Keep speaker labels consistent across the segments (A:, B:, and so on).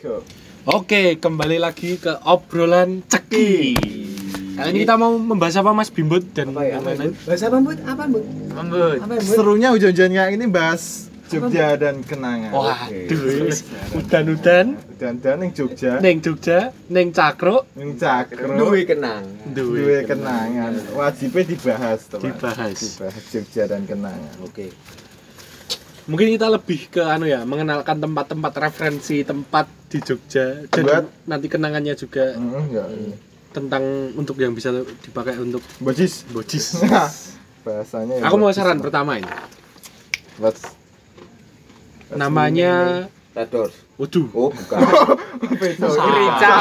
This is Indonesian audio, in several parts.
A: Go.
B: Oke, kembali lagi ke obrolan ceki. Kali ini kita mau membahas apa Mas Bimbut dan
C: Apa ya?
B: lain-lain?
C: Apa, Bud? Apa, Bud? Bud?
A: Serunya hujan-hujan kayak ini bahas Jogja dan kenangan.
B: Waduh, wis udan-udan
A: Dan dan yang Jogja,
B: neng Jogja, neng Cakro
A: yang Cakro,
C: Duwe kenang.
B: duwe
A: duwe kenangan. Wajibnya dibahas, teman.
B: Dibahas.
A: Dibahas Jogja dan kenangan.
C: Oke.
B: Mungkin kita lebih ke anu ya, mengenalkan tempat-tempat referensi tempat di Jogja dan
A: Buat?
B: nanti kenangannya juga
A: Hmm, enggak.
B: tentang untuk yang bisa dipakai untuk
A: Bojis.
B: bojis.
A: Bahasanya ya
B: Aku mau saran pertama ini.
A: Let's- let's
B: Namanya
C: Tador.
B: Waduh.
C: Oh, bukan.
D: Rica.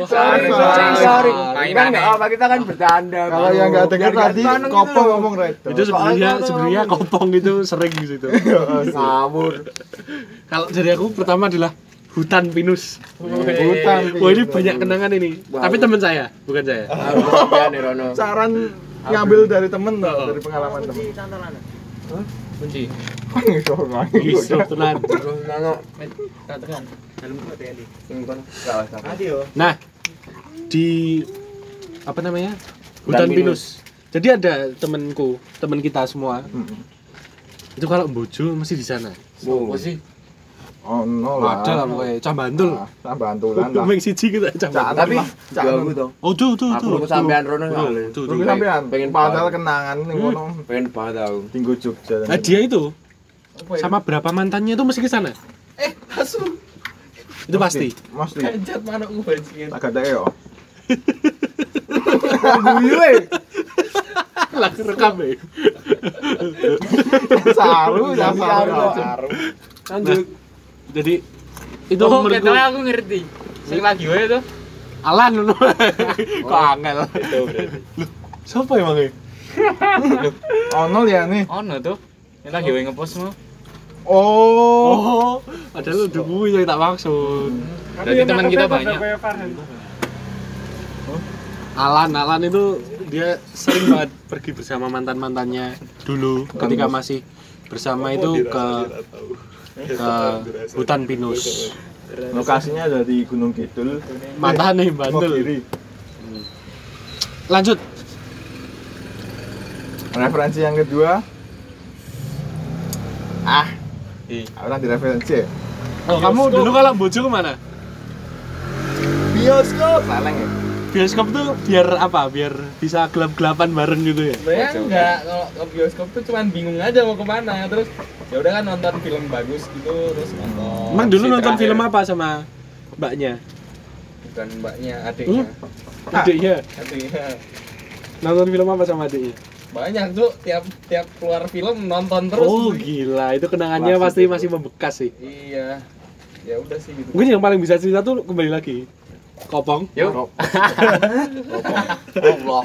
A: Sorry,
C: sorry,
A: sorry.
C: Kan nggak apa kita kan bercanda.
A: Kalau yang nggak dengar tadi,
C: nggak
A: Kopo
C: gitu.
A: ngomong red.
B: Itu sebenarnya sebenarnya kopong itu sering di situ.
C: ngawur.
B: Kalau dari aku pertama adalah hutan pinus.
A: Hutan.
B: Wah ini banyak kenangan ini. Tapi teman saya, bukan saya.
C: Rono.
A: Saran ngambil dari temen loh, dari pengalaman temen.
D: Kunci.
B: Bisa tenan.
C: Terus nano.
D: Katakan. Dalam kok tadi.
C: Sing kon.
B: Nah, di apa namanya? Hutan pinus. Jadi ada temanku, teman kita semua.
A: Mm-mm.
B: Itu kalau bojo mesti di sana.
D: Apa sih?
A: Oh no lah.
B: Ada lah pokoknya, cah bantul.
A: Ah, Cah bantulan lah.
B: Meng siji kita cah bantul.
C: Tapi
A: Cak
C: ganggu toh.
B: Oh tuh tuh
C: Aku
B: tuh.
C: mau sampean Rono
B: Tuh,
C: soalnya.
B: tuh,
A: sampean.
C: pengen
A: Padahal kenangan ning
B: Hmm.
A: kono
C: Pengen banget aku.
A: tinggu Jogja.
B: Nah dia itu
D: Apa ya?
B: sama berapa mantannya itu mesti ke sana.
D: Eh, asu.
B: Itu pasti.
A: Mesti.
D: Kancat mana aku bajingan.
A: Tak ada yo.
C: Guyu eh.
B: Lah rekam ya.
A: Saru, ya saru.
C: Saru.
B: Lanjut. Jadi itu
D: Oh,
B: menurutku
D: ketemu aku ngerti. Sing lagi wae tuh.
B: Alan ngono. Kok angel. Loh, siapa emangnya?
A: Ono ya nih.
D: Ono tuh. Yang lagi wae ngepost mau.
A: Oh.
B: Oh, padahal udah gue yang tak maksud.
D: Berarti teman kita banyak.
B: Alan, Alan itu dia sering banget pergi bersama mantan mantannya dulu ketika masih bersama itu ke ke hutan pinus.
A: Lokasinya ada di Gunung Kidul.
B: Mantan nih bandel. Lanjut.
A: Referensi yang kedua. Ah, orang di referensi. ya?
B: Oh, kamu dulu kalau bojo ke mana?
A: Bioskop. Leleng ya.
B: Bioskop tuh biar apa? Biar bisa gelap-gelapan bareng gitu ya.
D: Sebenarnya enggak kalau ke bioskop tuh cuman bingung aja mau ke mana terus ya udah kan nonton film bagus gitu terus nonton.
B: Emang dulu
D: Si
B: nonton
D: terakhir.
B: film apa sama mbaknya?
D: Bukan mbaknya, adiknya.
B: Adiknya.
D: Adiknya.
B: Nonton film apa sama adiknya?
D: Banyak tuh tiap tiap keluar film nonton terus.
B: oh gila, itu kenangannya
A: Klasik
B: pasti
A: itu.
B: masih membekas sih.
D: Iya. Ya udah sih gitu.
B: Mungkin yang paling bisa cerita tuh kembali lagi. Kopong.
D: Yuk.
C: Allah.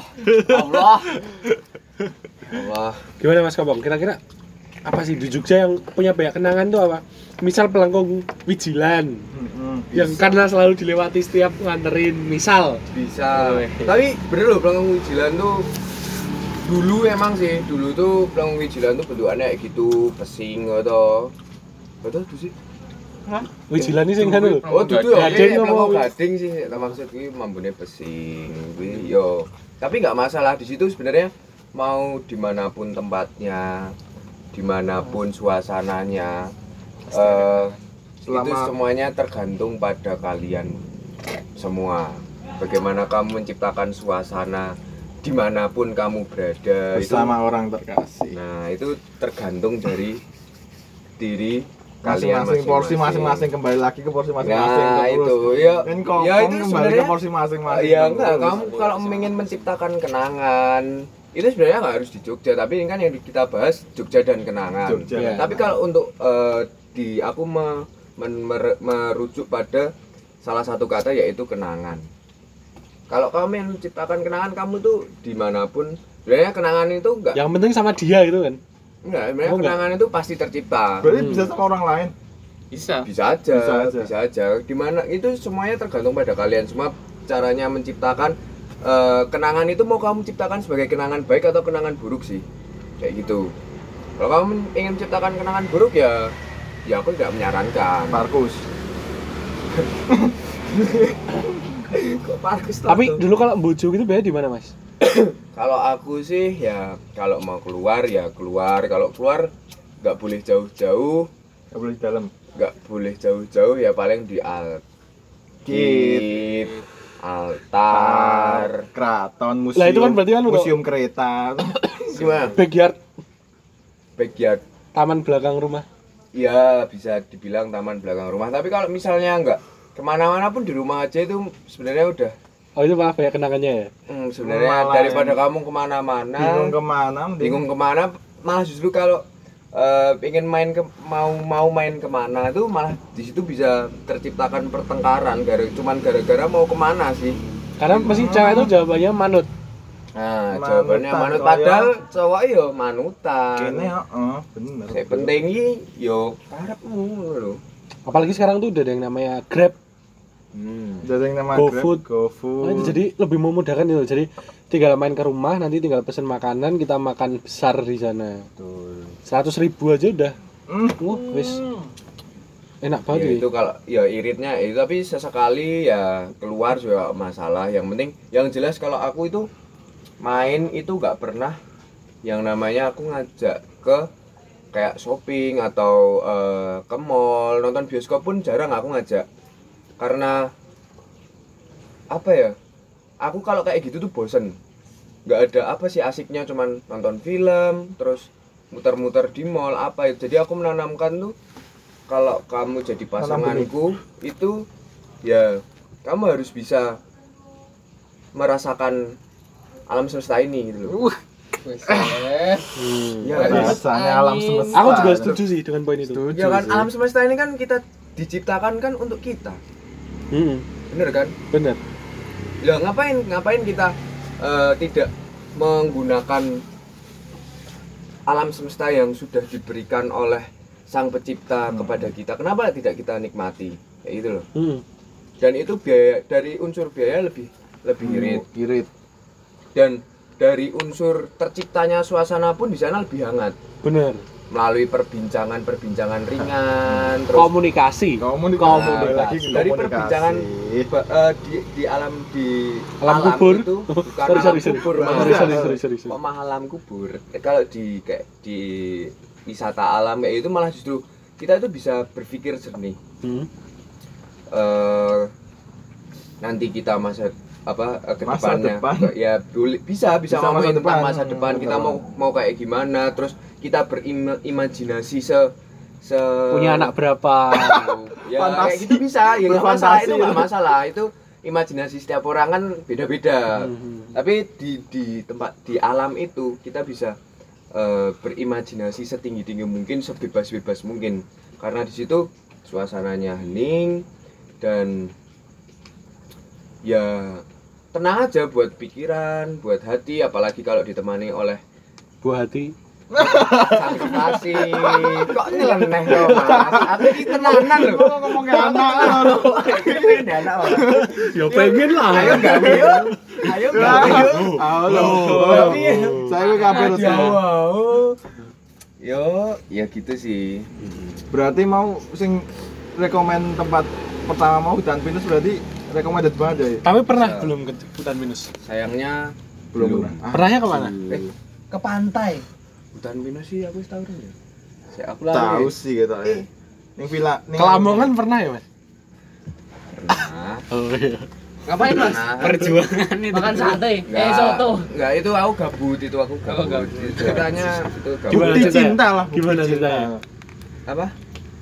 C: Allah. Allah.
B: Gimana Mas Kopong? Kira-kira apa sih di Jogja yang punya banyak kenangan tuh apa? Misal pelengkung Wijilan
A: Mm-mm.
B: yang karena selalu dilewati setiap nganterin, misal.
C: Bisa.
D: Oh.
C: Tapi bener loh pelanggung wijilan tuh dulu emang sih dulu tuh pelanggung wijilan tuh bentukannya kayak gitu pesing atau betul tuh sih
B: Wijilan ini sing kan lho.
C: oh tuh tuh ya?
B: Gading apa?
C: Pelanggung
B: wi-
C: gading sih. Lah maksud gue mambune pesing. Gue yo. Tapi nggak masalah. Di situ sebenarnya mau di mana pun tempatnya di mana pun suasananya eh itu semuanya tergantung pada kalian semua. Bagaimana kamu menciptakan suasana di mana pun kamu berada
A: bersama orang terkasih.
C: Nah, itu tergantung dari diri kalian
A: Masing-masing porsi masing-masing kembali lagi ke porsi masing-masing.
C: Nah,
A: terus.
C: itu ya.
A: Dan
C: ya itu
A: kembali ke
C: sebenarnya
A: porsi masing-masing.
C: ya enggak, kamu kalau ingin menciptakan kenangan itu sebenarnya nggak harus di Jogja, tapi ini kan yang kita bahas Jogja dan kenangan.
A: Jogja.
B: Iya.
C: Tapi kalau untuk eh, di aku me- men- mer- merujuk pada salah satu kata yaitu kenangan. Kalau kamu yang menciptakan kenangan kamu tuh di mana pun, sebenarnya kenangan itu enggak
B: Yang penting sama dia gitu kan.
C: Enggak, sebenarnya
B: Oh, enggak.
C: kenangan itu pasti tercipta.
A: Berarti
B: Hmm.
A: bisa sama orang lain.
D: Bisa.
C: Bisa aja,
A: Bisa
C: bisa
A: aja.
C: aja. Di mana itu semuanya tergantung pada kalian semua caranya menciptakan eh, kenangan itu mau kamu ciptakan sebagai kenangan baik atau kenangan buruk sih, kayak gitu. Kalau kamu ingin menciptakan kenangan buruk ya, ya aku tidak menyarankan.
A: Markus.
C: Kok Markus
B: Tapi dulu kalau bojo gitu biaya di mana, Mas?
C: Kalau aku sih ya kalau mau keluar ya keluar. Kalau keluar nggak boleh jauh-jauh,
A: Gak boleh di dalam.
C: nggak boleh jauh-jauh ya paling di alkit, altar.
A: Keraton, museum.
B: Lah, itu kan berarti kan
A: museum kereta.
C: Gimana?
B: Backyard,
C: Backyard.
B: taman belakang rumah.
C: Ya bisa dibilang taman belakang rumah. Tapi kalau misalnya nggak ke mana-mana pun di rumah aja itu sebenarnya udah
B: Oh, itu malah banyak kenangannya ya?
C: hmm, sebenarnya
A: Malah
C: daripada
A: yang-
C: kamu ke mana-mana
A: Bingung ke mana?
C: bingung ke mana malah justru kalau eh, pengen main ke mau mau main ke mana itu malah di situ bisa terciptakan pertengkaran gara cuman gara-gara mau ke mana sih
B: Karena pasti cewek itu jawabannya manut.
C: nah
A: Manutan,
C: jawabannya manut
A: kaya-
C: padahal cowok yo manutan
A: Kene heeh, bener.
C: saya penting iki yo karepmu lho
B: Apalagi sekarang tuh udah ada yang namanya Grab.
C: Hmm.
A: Jadi yang nama
B: GoFood.
A: GoFood.
B: Nah, itu jadi lebih memudahkan itu. Jadi tinggal main ke rumah, nanti tinggal pesen makanan, kita makan besar di sana.
A: Betul.
B: Seratus ribu aja udah.
A: Hmm.
B: Wah, wis enak
C: Ya,
B: banget
C: itu
B: ya.
C: kalau ya iritnya itu tapi sesekali ya keluar juga masalah yang penting yang jelas kalau aku itu main itu nggak pernah yang namanya aku ngajak ke kayak shopping atau eh, ke mall nonton bioskop pun jarang aku ngajak karena apa ya aku kalau kayak gitu tuh bosen nggak ada apa sih asiknya cuman nonton film terus muter-muter di mall apa itu jadi aku menanamkan tuh kalau kamu jadi pasanganku itu ya kamu harus bisa merasakan alam semesta ini gitu loh.
D: Wes, eh.
B: Hmm.
C: Ya,
A: Rasanya alam semesta.
B: Aku juga setuju sih dengan poin itu.
A: Setuju
C: Ya kan
A: sih.
C: alam semesta ini kan kita diciptakan kan untuk kita.
B: Hmm,
C: Bener kan?
B: bener.
C: Ya ngapain ngapain kita eh, tidak menggunakan alam semesta yang sudah diberikan oleh sang pencipta kepada kita. Kenapa tidak kita nikmati? Ya itu loh.
B: Hmm.
C: Dan itu biaya dari unsur biaya lebih lebih irit.
A: Irit.
C: dan dari unsur terciptanya suasana pun di sana lebih hangat
B: Bener.
C: Melalui perbincangan-perbincangan ringan terus
B: Komunikasi.
A: Komunikasi.
B: Komunikasi.
C: Dari
A: komunikasi.
C: perbincangan ba- eh, di, di alam di
B: Alam kubur.
C: itu bukan
B: Sorry,
C: alam
B: sorry,
C: kubur
A: Sorry,
C: Mas.
B: Sorry, sorry, sorry, sorry, sorry.
C: kok mah alam kubur Eh, kalau di kayak di wisata alam kayak itu malah justru kita itu bisa berpikir jernih
B: Hmm.
C: eh nanti kita masa apa ke
A: Masa
C: depannya
A: depan.
C: ya bisa bisa,
A: Bisa
C: ngomongin
A: masa
C: tentang
A: depan.
C: masa depan kita mau mau kayak gimana terus kita berimajinasi se se
B: Punya anak berapa?
C: ya
A: Fantasi.
C: kayak gitu bisa ya nggak masalah itu nggak masalah itu imajinasi setiap orang kan beda-beda
B: Hmm.
C: tapi di di tempat di alam itu kita bisa eh, berimajinasi setinggi tinggi mungkin sebebas bebas mungkin karena di situ suasananya hening dan ya tenang aja buat pikiran buat hati apalagi kalau ditemani oleh
B: Buah hati.
C: Sang kekasih kok nyeleneh loh mas aku ini tenanan loh
A: Lu ngomong anak lu.
C: Ini anak Mas.
B: Ya pengen lah.
C: ayo gak ayo ayo gak ayo
A: Halo.
C: Tapi
A: Saya kabeh
C: Ya, wow. Yo, ya gitu sih.
A: Berarti mau sing rekomen tempat pertama mau hutan pinus berarti recommended banget ya.
B: Tapi pernah belum ke hutan minus?
C: Sayangnya
A: Belum
C: belum.
A: pernah. Ah,
B: Pernahnya ke mana?
C: Eh,
D: Ke pantai.
C: Hutan pinus sih aku tahu ya. Saya aku
A: tahu
C: lari.
A: sih gitu ya. Ning villa ning
B: Ke Lamongan pernah ya, Mas?
C: Pernah.
B: Oh iya.
D: Ngapain mas?
B: Perjuangan itu.
D: Makan sate. Eh soto.
C: nggak itu aku gabut itu aku gabut.
D: gabut.
C: Ceritanya itu gabut.
B: Gimana
A: cinta lah.
B: Gimana
A: cinta.
B: ceritanya?
C: Apa?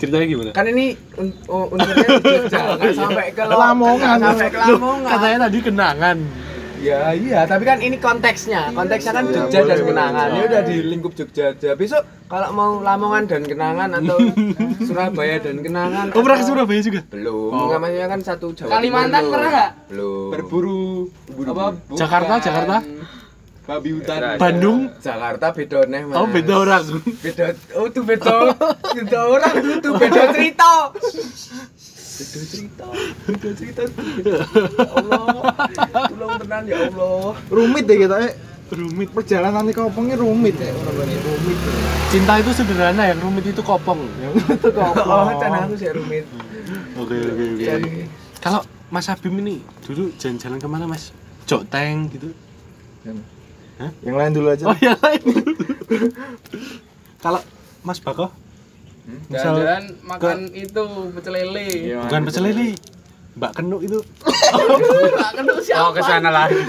B: Ceritanya gimana?
C: Kan ini un un- unsurnya di Jogja, nggak sampai ke
A: Lamongan.
C: sampai ke Lamongan.
B: Katanya tadi kenangan.
C: Ya iya, tapi kan ini konteksnya. Konteksnya kan
A: Iya,
C: Jogja
A: boleh,
C: dan
A: boleh.
C: Kenangan. Ya udah di lingkup Jogja aja. Besok kalau mau Lamongan dan Kenangan atau Surabaya dan Kenangan.
B: Oh pernah ke Surabaya juga?
C: Belum.
B: Oh.
C: Namanya kan satu Jawa
D: Kalimantan pernah nggak?
C: Belum.
D: Berburu apa? bukan
B: Jakarta, Jakarta?
D: Babi hutan.
B: Bandung?
C: Jakarta beda neh, Mas.
B: Oh beda orang.
C: Beda. Oh, tuh beda. beda orang tuh beda cerita. Beda cerita. Beda cerita. Ya Allah. Tolong tenan ya Allah.
A: Rumit deh kita eh.
B: Rumit.
A: Perjalanan ke Kopongnya rumit ya. Rumit.
B: Cinta itu sederhana, yang rumit itu kopong.
A: Yang itu
C: Oh,
A: Kopong.
C: can aku sih rumit.
B: Oke oke oke. Kalau Mas Abim ini dulu jalan-jalan ke mana Mas? Jok tank gitu? Hah?
A: Yang lain dulu aja.
B: Oh ya lain. Kalau Mas Bako? Misal-
D: Jalan-jalan makan itu pecel lele.
B: Bukan pecel lele. Mbak Kenuk itu.
D: Enggak kenal siapa.
E: Oh, ke sana lagi.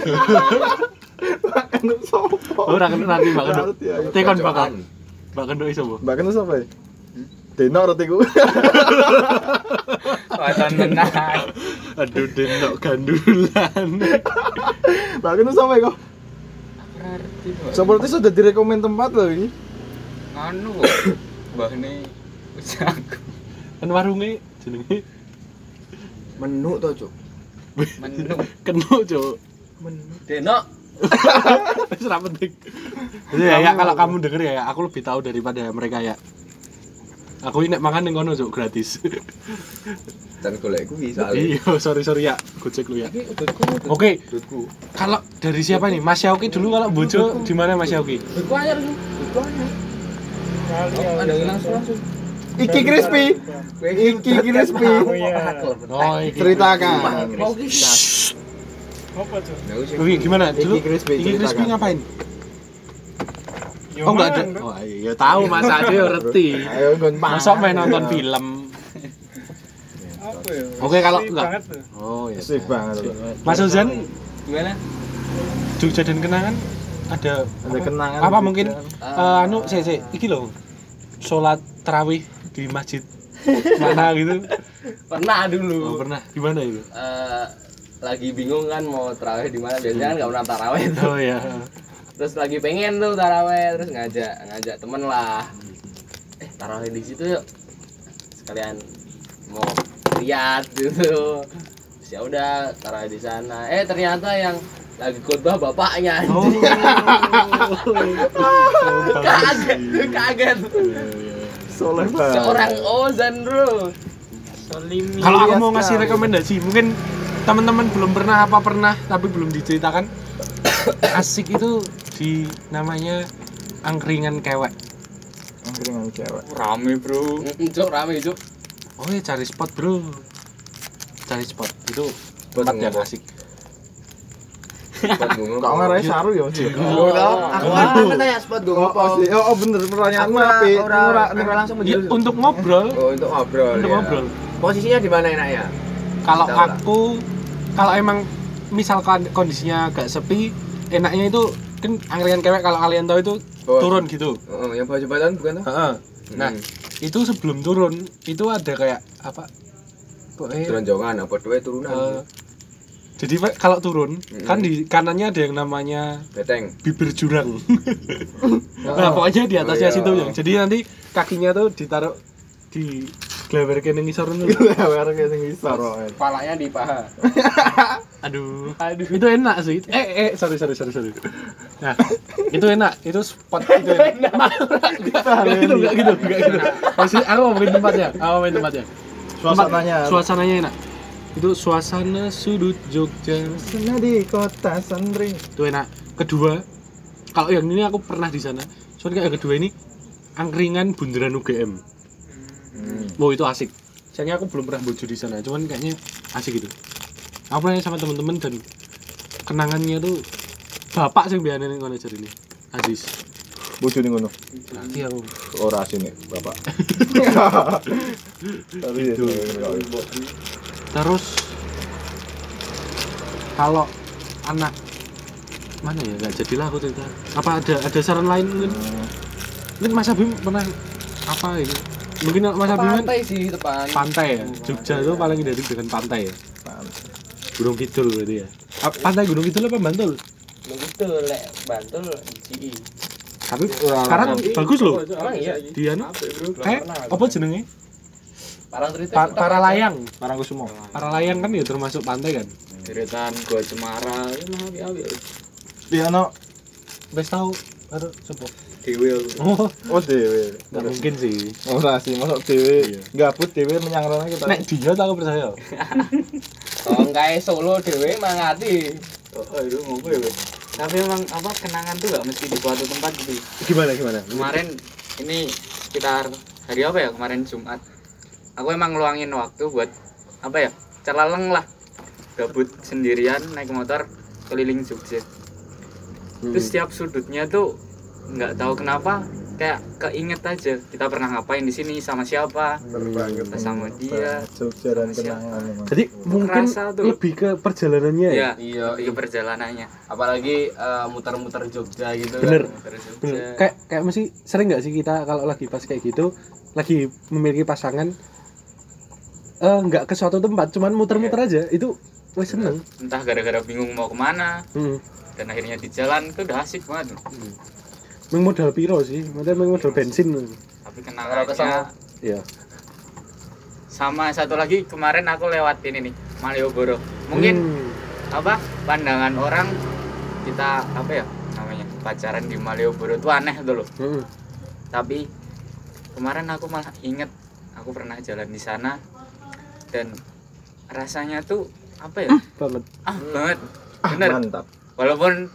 A: Makan sopo.
B: Oh, ora kenuk nanti Mbak Kenuk.
A: Ayo.
B: Tekon bakal. Mbak Kenuk iso, Bu.
A: Mbak kenal siapa ya? Deno rotiku.
E: Wacan menang.
B: Aduh, denok gandulan.
A: Mbak kenal siapa ya kok? Seperti sudah direkomend tempat loh ini.
E: Nganu kok. Mbah ini
B: Kan warunge jenenge
C: Menu tuh, Cuk.
E: Menu.
B: Kenuk, Cuk.
D: Denok.
B: Wis ora penting. Jadi ya, ya, kalau kamu denger ya, aku lebih tahu daripada mereka ya. Aku ini mangan ning kono Cuk gratis.
C: Dan golek kuwi soalnya.
B: Iya, sorry sorry ya, gojek lu ya. Oke,
C: Dudku.
B: kalau dari siapa nih? Mas Yauki dulu kalau bojo di mana Mas Yauki?
D: Udutku anyar lu. Udutku anyar. Oh, ada yang langsung langsung.
A: Iki crispy. Iki crispy.
B: Oh, iki.
A: Ceritakan.
B: Gimana? Dulu
A: Iki crispy,
B: Iki crispy
A: ceritakan.
B: ngapain? Oh enggak ada. Oh iya tahu Mas Ade ngerti.
A: Ayo
B: Masa main nonton film.
F: apa ya?
B: Oke kalau enggak.
F: banget tuh.
B: Oh iya.
A: Asik banget.
B: Mas Ozan
D: Gimana?
B: Jogja dan kenangan ada
A: Ada kenangan.
B: apa mungkin eh, anu sik sik iki lho. Salat tarawih di masjid mana gitu.
D: Pernah
B: Oh,
D: dulu.
B: pernah. Gimana itu?
D: Eh, lagi bingung kan mau taraweh di mana biasanya kan nggak pernah taraweh tuh
B: Oh iya.
D: terus lagi pengen tuh taraweh terus ngajak ngajak temen lah eh taraweh di situ yuk sekalian mau lihat gitu ya udah taraweh di sana eh ternyata yang lagi khotbah bapaknya
B: Oh.
D: kaget kaget
A: Soleh banget.
D: seorang ozan bro
B: Kalau aku
A: Iya
B: mau ngasih
A: sekali.
B: rekomendasi, mungkin teman-teman belum pernah apa pernah tapi belum diceritakan asik itu di namanya angkringan kewek.
A: Angkringan cewek.
E: Rame, Bro.
D: Cuk rame cuk
B: Oh ya cari spot bro, cari spot itu tempat yang asik.
C: Spot bunga.
A: Kok ngarai saru ya Mas?
C: Oh, aku kan tanya spot gue
A: Oh, oh, sih. oh, oh, bener pertanyaanmu apa?
C: Ora ora langsung
B: Ya,
C: menjurus.
B: untuk ngobrol,
C: Oh, untuk ngobrol.
B: untuk
C: ya.
B: ngobrol.
C: Posisinya di mana enaknya?
B: Kalau aku, kalau emang misalkan kondisinya agak sepi, enaknya itu kan angkringan kewek kalau kalian tahu itu
C: Oh.
B: turun gitu.
C: Oh, yang bawah jembatan bukan tuh?
B: Heeh. Nah,
C: Hmm.
B: itu sebelum turun itu ada kayak apa? Pokoknya
C: Jeronjongan apa dua turunan.
B: Eh, jadi Pak, kalau turun
C: Mm-mm.
B: kan di kanannya ada yang namanya
C: Beteng.
B: bibir jurang. nah, pokoknya di atasnya
C: Oh, iya.
B: situ ya. Jadi nanti kakinya tuh ditaruh di glewer kene ngisor ngono.
A: Lewer kayak sing isor. kok.
D: palanya di paha
B: Aduh. Aduh. Itu enak sih. Eh eh sorry sorry sorry sorry. Nah, itu enak. Itu spot itu enak. Enggak gitu, enggak gitu, enggak gitu. Maksud aku ngomongin tempatnya. Aku ngomongin tempatnya.
A: Suasananya.
B: Suasananya enak. Itu suasana sudut Jogja.
A: Suasana di kota Sandring.
B: itu enak kedua kalau yang ini aku pernah di sana soalnya yang kedua ini angkringan bundaran UGM
C: Hmm.
B: wow itu asik sayangnya aku belum pernah bojo di sana cuman kayaknya asik gitu aku pernah sama teman-teman dan kenangannya tuh bapak sih biasa nih ngono ini Aziz
A: Bojo ning ngono.
B: nanti aku
A: Ora sini, Bapak. Tapi ya,
B: Gitu.
A: gitu.
B: Terus kalau anak mana ya nggak jadilah aku cerita apa ada ada saran lain mungkin mungkin Mas Abim pernah apa ini mungkin Mas Abim kan
D: pantai sih depan.
B: pantai ya? Jogja itu paling identik dengan pantai ya? Gunung Kidul berarti ya? Pantai Gunung Kidul apa Bantul?
D: Begitu lek bantul GI
B: tapi sekarang bagus loh.
D: Emang iya
B: di anu eh apa jenenge Pa- para layang
A: Parang Kusumo.
B: para layang kan ya termasuk pantai kan
E: Deretan Gua Cemara. Ya mah api-api.
A: Di ano?
B: wes tahu baru coba
E: Dewe aku.
B: oh
A: Oh, dewe.
B: nggak mungkin sih
A: Ora sih, masuk dewe.
B: Iya.
A: Gabut dewe menyangrana kita.
B: nek dia tuh aku percaya
D: oh enggak solo dewe mangati
E: Oh, oh, itu ngopo ya? Tapi emang apa kenangan tuh gak mesti di suatu tempat gitu.
B: gimana gimana
E: Kemarin ini sekitar hari apa ya? Kemarin Jumat. Aku emang ngeluangin waktu buat apa ya celaleng lah gabut sendirian naik motor keliling Jogja terus setiap sudutnya tuh nggak tahu kenapa kayak keinget aja kita pernah ngapain di sini sama siapa sama dia
A: Jogja dan
E: Sama siapa?
A: kenangan.
B: Jadi mungkin
E: Kerasa tuh.
B: lebih ke perjalanannya ya.
E: ya
D: Iya,
E: lebih ke perjalanannya
D: apalagi eh, muter-muter Jogja gitu
B: Bener.
D: kan.
E: Terus Jogja.
B: Bener. Kayak kayak mesti sering nggak sih kita kalau lagi pas kayak gitu, lagi memiliki pasangan eh nggak ke suatu tempat, cuman muter-muter aja. Itu wes seneng.
E: entah gara-gara bingung mau ke mana
B: Hmm.
E: dan akhirnya di jalan itu udah asik banget
B: Meng modal piro sih? Maksudnya meng modal bensin.
E: tapi kenangannya
B: Iya.
E: sama satu lagi kemarin aku lewat ini nih Malioboro mungkin
B: Hmm.
E: apa pandangan orang kita apa ya namanya pacaran di Malioboro itu aneh tuh loh
B: Hmm.
E: tapi kemarin aku malah inget aku pernah jalan di sana dan rasanya tuh apa ya
B: banget.
E: ah banget
A: Ah,
E: bener
A: mantap.
E: walaupun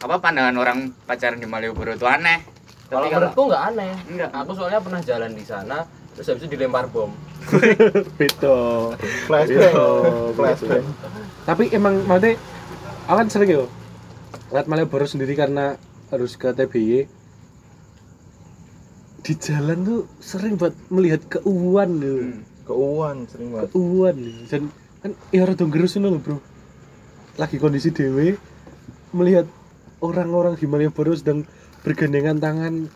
E: apa pandangan orang pacaran di Malioboro itu aneh
D: Kalau menurutku nggak aneh.
E: enggak
D: Aku soalnya pernah jalan di sana, terus habis itu dilempar bom.
B: Beda.
A: Flashback. Flashback.
B: Tapi emang maksudnya aku kan sering yo lewat Malioboro sendiri karena harus ke TBY di jalan tuh sering buat melihat keuuan loh
E: Hmm.
A: Keuan sering banget.
B: keuuan loh. dan kan ya rada gerus ngono lho bro lagi kondisi dewe melihat orang-orang di Malioboro sedang bergandengan tangan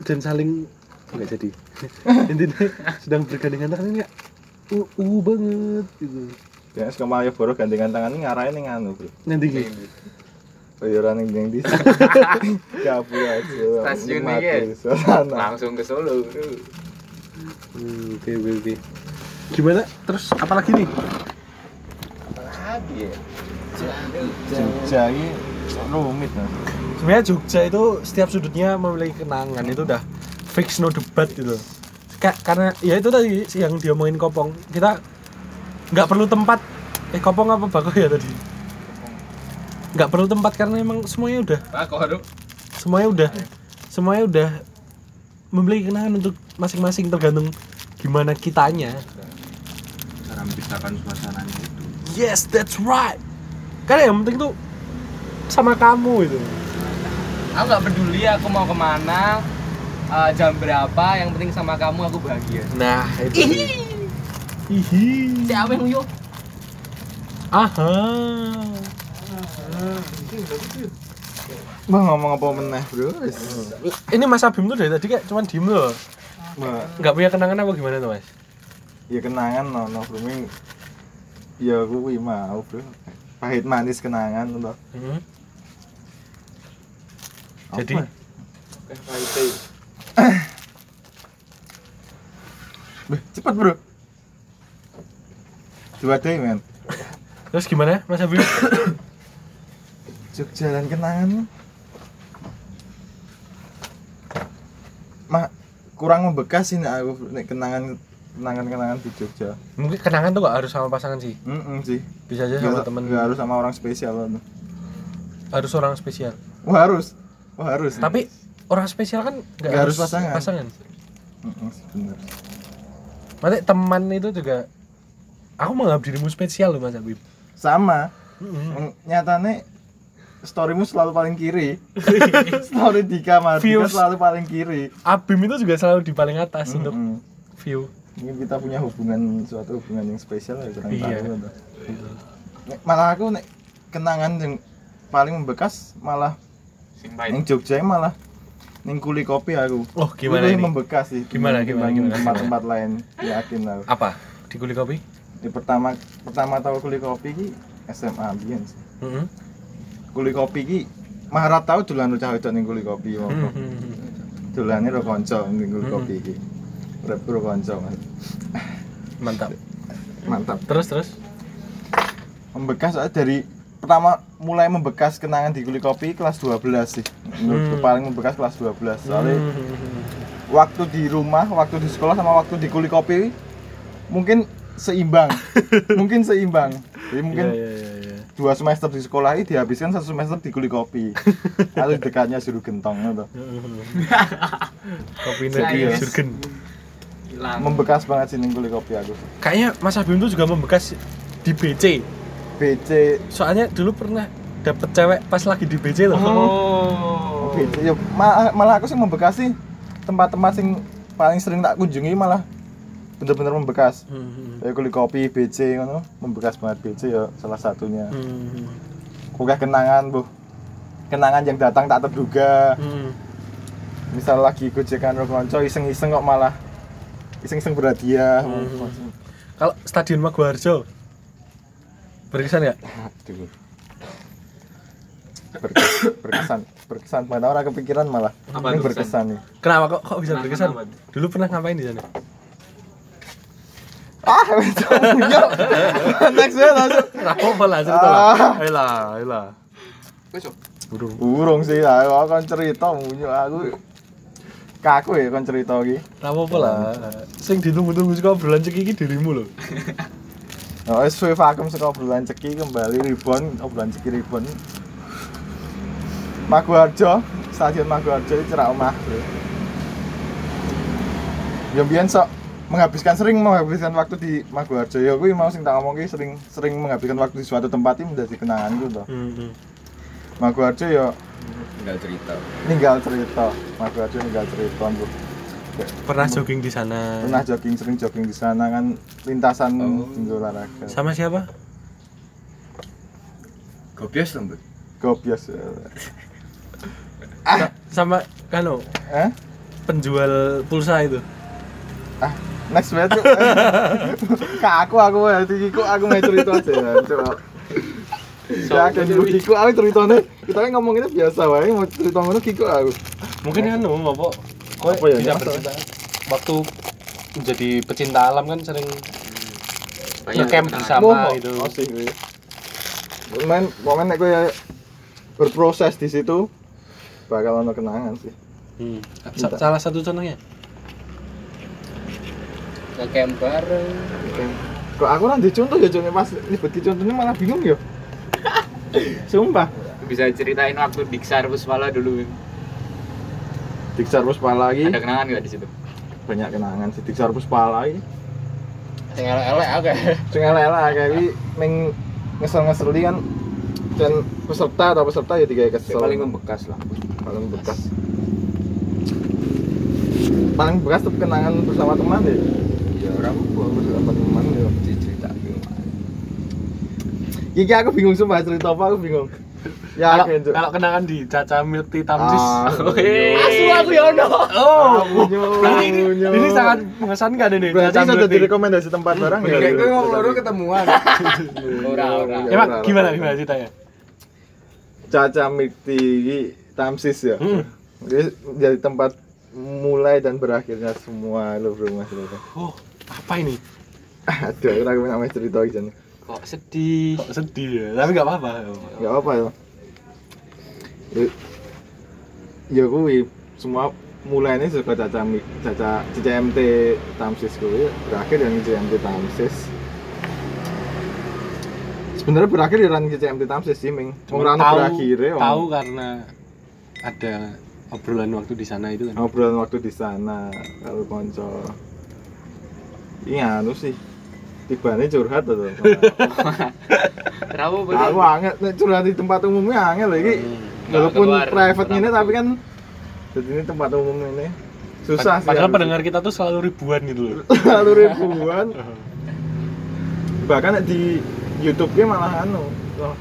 B: dan saling enggak jadi intinya sedang bergandengan tangan ini uh, uh banget gitu
A: Ya, ke Malioboro gandengan tangan ini ngarahin yang anu, Bro.
B: nanti gitu
A: Bayaran yang yang di Gabu aja.
E: Stasiun ini ya? Langsung ke Solo bro.
B: Hmm, oke oke oke. Gimana? Terus apa lagi nih?
C: Lagi ya.
A: Jogja ini rumit nah.
B: Sebenarnya Jogja itu setiap sudutnya memiliki kenangan itu udah fix no debat gitu. Kayak karena ya itu tadi yang diomongin Kopong. Kita nggak perlu tempat. Eh Kopong apa Bako ya tadi? Nggak perlu tempat karena emang semuanya udah
D: aduh.
B: semuanya udah semuanya udah memiliki kenangan untuk masing-masing tergantung gimana kitanya.
C: Cara menciptakan suasananya itu.
B: Yes, that's right. Karena yang penting tuh sama kamu itu.
D: Aku nggak peduli aku mau ke mana, eh, jam berapa, yang penting sama kamu aku bahagia.
B: Nah, itu. Hihi.
D: Siapa yang uyuh?
B: Aha.
A: Bang ngomong apa meneh, Bro?
B: Ini Mas Abim tuh dari tadi kayak cuman diem loh.
A: Mbak,
B: Nggak punya kenangan apa gimana tuh, Mas?
A: ya kenangan no, no bro. Ini- Ya kuwi mau, Bro. Pahit manis kenangan loh.
B: Hmm. Jadi?
A: ya? Beh, cepat, Bro. Dua deh, men.
B: Terus gimana, Mas Abim?
A: Jogja dan kenangan kurang membekas sih nek aku nek kenangan kenangan kenangan di Jogja.
B: Mungkin kenangan tuh gak harus sama pasangan sih.
A: Mm sih.
B: Bisa aja sama temen.
A: nggak harus sama orang spesial loh.
B: Harus orang spesial.
A: Oh harus. Oh harus.
B: Tapi orang spesial kan nggak
A: Nggak harus pasangan.
B: Pasangan.
A: Bener.
B: Berarti teman itu juga aku menganggap dirimu spesial loh Mas Abim.
A: Sama.
B: Mm-mm.
A: Mm, Nyatane storymu selalu paling kiri. Story Dika Mardika selalu paling kiri.
B: Abim itu juga selalu di paling atas untuk
A: Mm-mm.
B: view.
A: Mungkin kita punya hubungan suatu hubungan yang spesial ya kurang
B: Iya.
A: tahu. gitu. Nek, malah aku nek kenangan yang paling membekas malah. Yang Jogja malah ning kuli kopi aku.
B: Oh, gimana ini?
A: membekas sih.
B: Gimana, gimana, gimana,
A: Tempat-tempat lain yakin aku.
B: Apa? Di kuli kopi?
A: Di pertama pertama tahu kuli kopi ki SMA biyen sih.
B: Heeh.
A: Kuli kopi ki Maharap tahu dolan cah wedok ning kuli kopi
B: Hmm,
A: apa. Dolane ro kanca ning kuli
B: Hmm.
A: kopi ki. Rep ro kanca.
B: Mantap.
A: Mantap.
B: Terus terus.
A: Membekas dari pertama mulai membekas kenangan di kuli kopi kelas 12 sih. Menurutku
B: Hmm.
A: paling membekas kelas 12 soalnya
B: Hmm.
A: waktu di rumah, waktu di sekolah sama waktu di kuli kopi mungkin seimbang. mungkin seimbang. Jadi mungkin
B: iya, iya, iya.
A: Dua semester di sekolah ini dihabiskan satu semester di kuli kopi. Lalu dekatnya suruh gentong gitu.
B: Kopi
A: Serius.
B: surgen.
E: Lang.
A: membekas banget sih kulit kopi aku
B: Kayaknya Mas Abim tuh juga membekas di BC.
A: BC
B: Soalnya dulu pernah dapet cewek pas lagi di BC loh.
E: Oh.
A: BC ya ma- malah aku sih membekas sih tempat-tempat sing paling sering tak kunjungi malah bener-bener membekas
B: Hmm,
A: kayak kulit kopi BC ngono membekas banget BC ya salah satunya
B: hmm,
A: Oke kenangan bu kenangan yang datang tak terduga
B: hmm.
A: misal lagi gojekan karo konco iseng-iseng kok malah iseng-iseng berhadiah
B: Hmm. Kalau Stadion Maguwarjo berkesan nggak?
A: Aduh. Berke- berkesan berkesan banget orang kepikiran malah
E: Apa
A: berkesan nih
B: Kenapa kok kok bisa
E: Kenapa,
B: berkesan?
E: kenapa?
B: Dulu pernah ngapain di sana?
A: Ah yuk next ya langsung
B: Apa lah cerita lah.
A: Ah.
B: Ayolah, ayolah.
C: Wis, Om.
B: Burung.
A: burung sih lah aku kan cerita munyo aku kaku ya kan cerita iki
B: Apa lah. Sing ditunggu-tunggu suka obrolan cek iki dirimu loh.
A: Oh, wis suwe vakum saka obrolan ceki kembali ribon, obrolan ceki ribon. Maguwarjo, stadion Maguwarjo itu cerak omah. Ya biyen sok menghabiskan sering menghabiskan waktu di Maguwarjo. Ya kuwi mau sing tak ngomongke sering sering menghabiskan waktu di suatu tempat ini menjadi kenanganku to.
B: Hmm,
A: Maguwarjo ya
C: tinggal cerita
A: ninggal cerita. Maguwarjo ninggal cerita, Bu.
B: Pernah jogging di sana.
A: Pernah jogging sering jogging di sana kan lintasan
C: Oh.
A: tinggal olahraga.
B: Sama siapa?
C: lho mbak
A: Gobias.
B: Sa- Sama kano
A: Eh?
B: penjual pulsa itu.
A: Ah next bet yuk kak aku aku ya tikiku aku mau cerita aja ya coba ya kan dulu kiku aku ceritanya kita kan ngomonginnya biasa wae mau cerita ngono kiku aku
B: Mungkin kan apa? Kok
A: Apa ya?
B: Waktu menjadi pecinta alam kan sering
E: Banyak
B: ngecamp
E: kenangan.
B: bersama gitu.
A: oh sih kuwi. momen nek ya berproses di situ bakal ono kenangan sih
B: Hmm. Sa- salah satu contohnya.
D: Ngecamp bareng
A: kok aku nanti contoh ya contohnya pas nyebut contohnya malah bingung ya. Sumpah.
E: Bisa ceritain waktu Diksar Puspala dulu.
A: Diksar Puspala lagi
E: Ada kenangan nggak di situ?
A: banyak kenangan sih. Diksar Puspala lagi
D: sing elek-elek akeh.
A: Sing elek-elek kayak wi ming ngesel-ngeseli kan dan peserta atau peserta ya tiga kesel.
C: Paling membekas lah.
A: Paling bekas paling bekas tuh kenangan bersama teman deh
C: ya orang
A: bersama teman ya
C: cerita
A: Iki aku bingung sumpah cerita apa aku bingung ya
B: Kalau kalau kenangan di Caca Milk Tea Tamsis.
A: Ah,
E: Weh.
D: asu aku ya ono
B: Oh, ini, ini sangat mengesankan ini.
A: berarti
B: Caca
A: sudah
B: Milk
A: jadi
B: Tea.
A: rekomendasi tempat barang ya
C: kayak ngomong loro ketemuan
D: ora ora
B: Emang gimana gimana ceritanya?
A: Caca iki Tamsis ya
B: Hmm.
A: Jadi tempat mulai dan berakhirnya semua mas bro.
B: Oh, apa ini?
A: Aduh, aku ragu namanya cerita nih.
E: Kok sedih?
B: Kok sedih ya? Tapi nggak apa-apa.
A: Gak apa ya. Ya, ya kuwi semua mulainya juga caca caca CCMT Tamsis kuwi berakhir dengan CCMT Tamsis. Sebenarnya berakhir di ran CCMT Tamsis sih, Ming. Ora ono
B: tahu,
A: berakhire, Om.
B: tahu karena ada obrolan waktu di sana itu kan.
A: Ngobrol waktu di sana kalau konco. Iya, anu sih. Tibane curhat tuh.
E: Rawo
A: Aku angel nek curhat di tempat umumnya angel lho iki. Walaupun
E: keluar.
A: private ini tapi kan jadi ini tempat umum ini susah sih.
B: Padahal pendengar kita tuh selalu ribuan gitu loh.
A: lalu ribuan. Bahkan nek di YouTube-nya malah anu. Oh,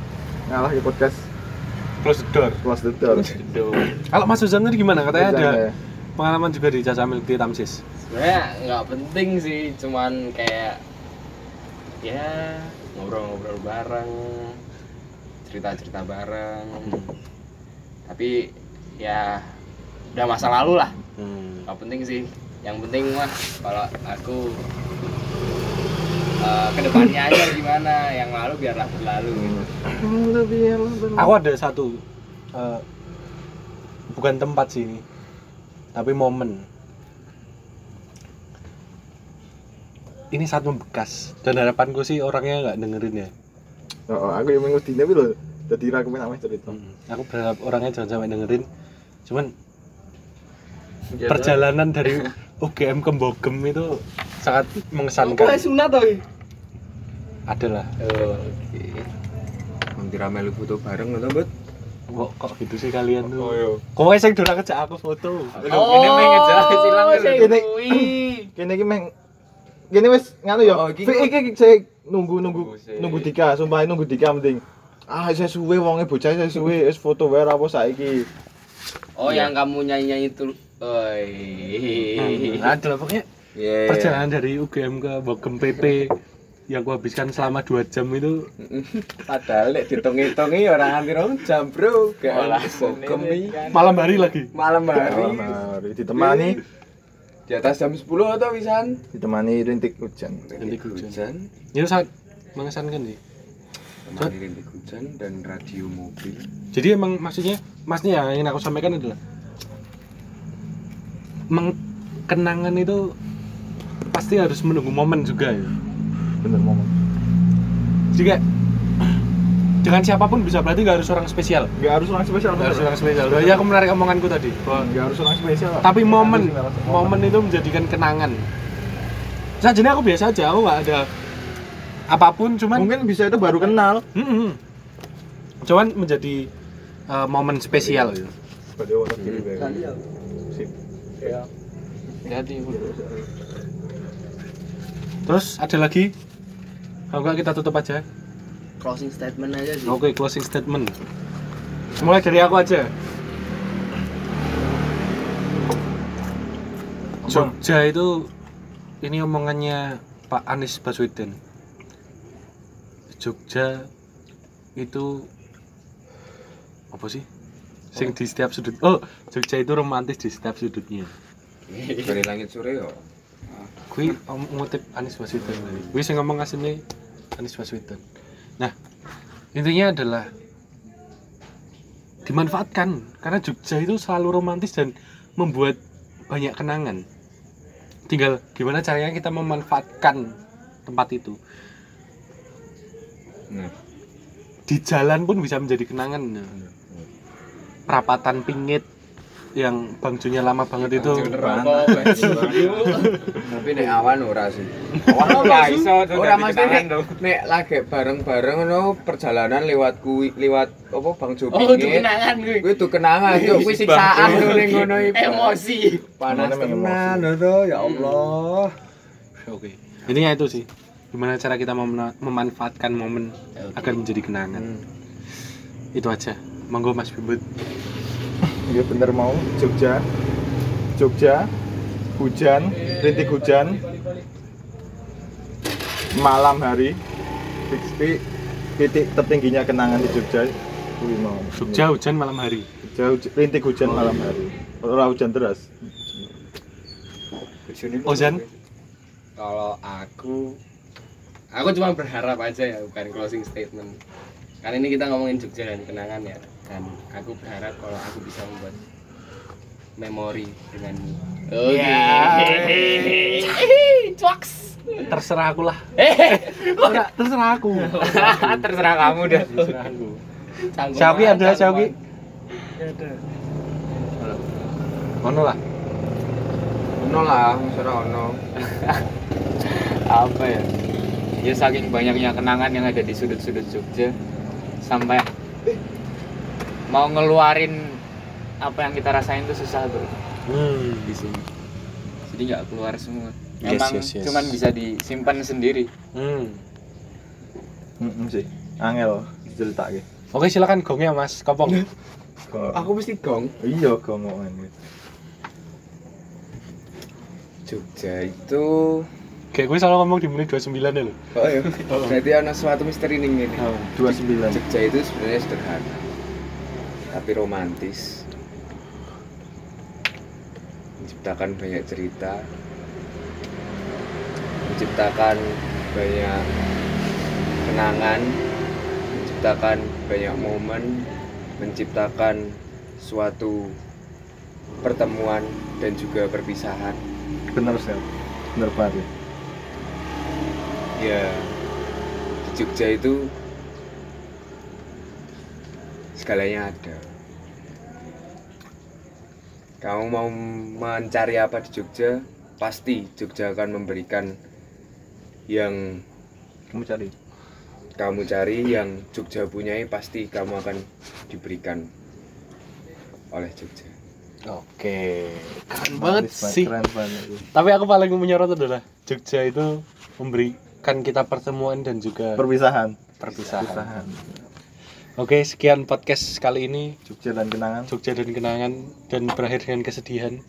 A: ngalah di podcast
B: Close the door.
A: Close the Door.
B: Kalau Mas Suzan tadi gimana? Katanya ada
A: ya.
B: Pengalaman juga di Caca Milk Tea Tamsis.
D: sebenarnya nggak penting sih cuman kayak ya ngobrol-ngobrol bareng cerita-cerita bareng. Tapi ya udah masa lalu lah.
B: Hmm.
D: nggak penting sih. Yang penting mah kalau aku eh, ke depannya aja gimana yang lalu biarlah berlalu.
B: Aku ada satu eh, bukan tempat sih ini, tapi momen. Ini saat membekas dan harapanku sih orangnya nggak dengerin ya.
A: Oh, oh, aku yang dini tapi lho. Jadi aku namanya cerita.
B: Hmm. Aku berharap orangnya jangan sampai dengerin. Cuman
E: Ya,
B: perjalanan dari UGM Kembogem itu sangat
D: Kok
B: mengesankan.
D: sunat toh?
B: Adalah.
C: Nanti rame lu foto bareng atau bet?
B: Kok kok gitu sih kalian tuh?
C: Oh iya.
B: Kok sing dolan ngejak aku foto.
E: ini pengen ngejelas silang
D: Oh,
E: dulu.
D: sing
A: Ini-
D: kuwi.
A: Kene iki meng Gini wis nganu ya.
C: Oh, iki
A: Iki
C: kok-
A: iki saya nunggu nunggu
C: Nunggu
A: Dika, sumpah nunggu Dika mending. Ah, saya suwe wonge bocah saya suwe wis foto wae apa saiki.
D: Oh, yang kamu nyanyi-nyanyi itu. Oi.
B: Nah, pokoknya
C: Iya.
B: perjalanan dari UGM ke Bogem PP yang aku habiskan selama 2 jam itu
C: Padahal lek ditung-hitungi ora nganti rong jam, Bro. Gak
D: Malah
C: bogem iki.
B: malam hari lagi.
C: Malam hari.
A: Malam hari ditemani
C: Di atas jam 10 atau wisan?
A: ditemani rintik hujan.
B: Rintik hujan. Itu sangat mengesankan sih.
C: Temani rintik hujan dan radio mobil.
B: Jadi emang maksudnya masnya yang ingin aku sampaikan adalah meng- kenangan itu pasti harus menunggu momen juga ya.
A: Bener momen.
B: Kayak dengan siapa pun bisa berarti nggak harus orang spesial.
A: Enggak harus orang spesial.
B: Nggak harus orang spesial. Jadi aku menarik omonganku tadi. bahwa
A: Enggak harus orang spesial.
B: tapi momen momen itu menjadikan kenangan. Saja aku biasa aja, aku nggak ada apa pun, cuman
A: mungkin bisa itu baru kenal.
B: Mm-mm. cuman menjadi uh, momen spesial gitu.
A: Pada orang kiri bae. Sip.
E: Jadi
B: Terus ada lagi? Kalau nggak kita tutup aja.
D: Closing statement aja sih.
B: Oke, closing statement. Mulai dari aku aja. Jogja itu ini omongannya Pak Anies Baswedan. Jogja itu apa sih? Sing di setiap sudut. Oh, Jogja itu romantis di setiap sudutnya.
C: Dari langit sore yo.
B: Kui om- ngutip Anies Baswedan tadi. Kui sing ngomong aslinya Anies Baswedan. Nah, intinya adalah dimanfaatkan karena Jogja itu selalu romantis dan membuat banyak kenangan. Tinggal gimana caranya kita memanfaatkan tempat itu.
C: Nah,
B: Di jalan pun bisa menjadi kenangan. Nah, Perapatan Pingit yang Bang Junya lama banget itu.
C: Tapi nek awan ora sih.
E: Awan ora iso
C: Ora mesti nek, lagi bareng-bareng ngono perjalanan lewat kuwi lewat apa Bang Jo
D: Oh, itu kenangan gue.
C: Kuwi tuh kenangan, Cuk. Kuwi siksaan ning ngono iki.
D: Emosi.
C: Panas tenan lho, ya Allah.
B: Oke. Intinya itu sih. Gimana cara kita memena- memanfaatkan momen agar menjadi kenangan. Itu aja. Monggo Mas Bibut.
A: Iya bener mau Jogja. Jogja hujan, rintik hujan. Malam hari titik titik tertingginya kenangan di Jogja. Kuwi mau.
B: Jogja hujan malam hari.
A: Jogja huj- rintik hujan malam hari. Ora hujan deras.
B: Ozan?
D: Kalau aku aku cuma berharap aja ya bukan closing statement. Kan ini kita ngomongin Jogja dan kenangan ya. Dan aku berharap kalau aku bisa membuat memori dengan Oke. Cuaks.
B: Terserah aku lah.
D: Eh,
B: Enggak, terserah aku.
E: Terserah kamu dah.
B: Terserah aku.
D: canggung
B: Syauki ada Syauki?
D: banget.
B: Ono lah.
C: Ono lah, ora ono.
E: Apa ya? Ya saking banyaknya kenangan yang ada di sudut-sudut Jogja sampai mau ngeluarin apa yang kita rasain tuh susah bro
B: Hmm.
E: di sini. Jadi nggak keluar semua.
B: Yes,
E: Emang
B: yes, yes.
E: cuman bisa disimpan sendiri.
B: Hmm.
A: Heeh sih. Angel diceritake.
B: Oke, silakan gongnya Mas Kopong.
C: Aku mesti gong.
A: Iya gitu.
C: Jogja itu
B: Kayak gue selalu ngomong di menit 29 ya lho.
C: Oh iya. Berarti ada suatu misteri ning ngene.
B: Oh.
A: 29.
C: Jogja itu sebenarnya sederhana. Tapi romantis. Menciptakan banyak cerita. Menciptakan banyak kenangan, menciptakan banyak momen, menciptakan suatu pertemuan dan juga perpisahan.
A: Bener sih. Bener banget. ya.
C: Ya, di Jogja itu segalanya ada. Kamu mau mencari apa di Jogja, pasti Jogja akan memberikan yang
A: Kamu cari.
C: kamu cari yang Jogja punyai pasti kamu akan diberikan oleh Jogja.
B: Oke, keren banget
A: Mas.
B: sih.
A: Keren banget.
B: Tapi aku paling menyorot adalah Jogja itu memberikan kita pertemuan dan juga
A: Perpisahan.
B: perpisahan.
A: Perpisahan.
B: Oke, sekian podcast kali ini
A: Jogja dan kenangan.
B: Jogja dan kenangan dan berakhir dengan kesedihan.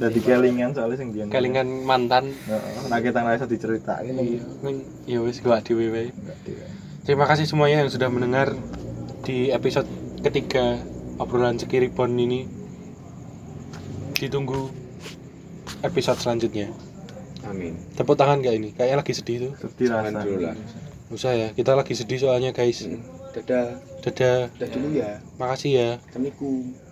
A: Jadi kelingan soalnya sing biyen.
B: Kalingan mantan.
A: Heeh, nah kita ngerasa diceritain.
B: Iya, ya wis gua dhewe wae.
A: Enggak dia.
B: Terima kasih semuanya yang sudah mendengar di episode ketiga obrolan Sekiribon ini. Ditunggu episode selanjutnya.
C: Amin.
B: Tepuk tangan gak ini? Kayaknya lagi sedih tuh.
A: Sedih
C: Jangan
A: rasa.
C: dulu lah.
B: Usah ya, kita lagi sedih soalnya guys.
C: Hmm. Dadah.
B: Dadah,
C: Dadah dulu ya.
B: makasih ya.
C: Assalamualaikum.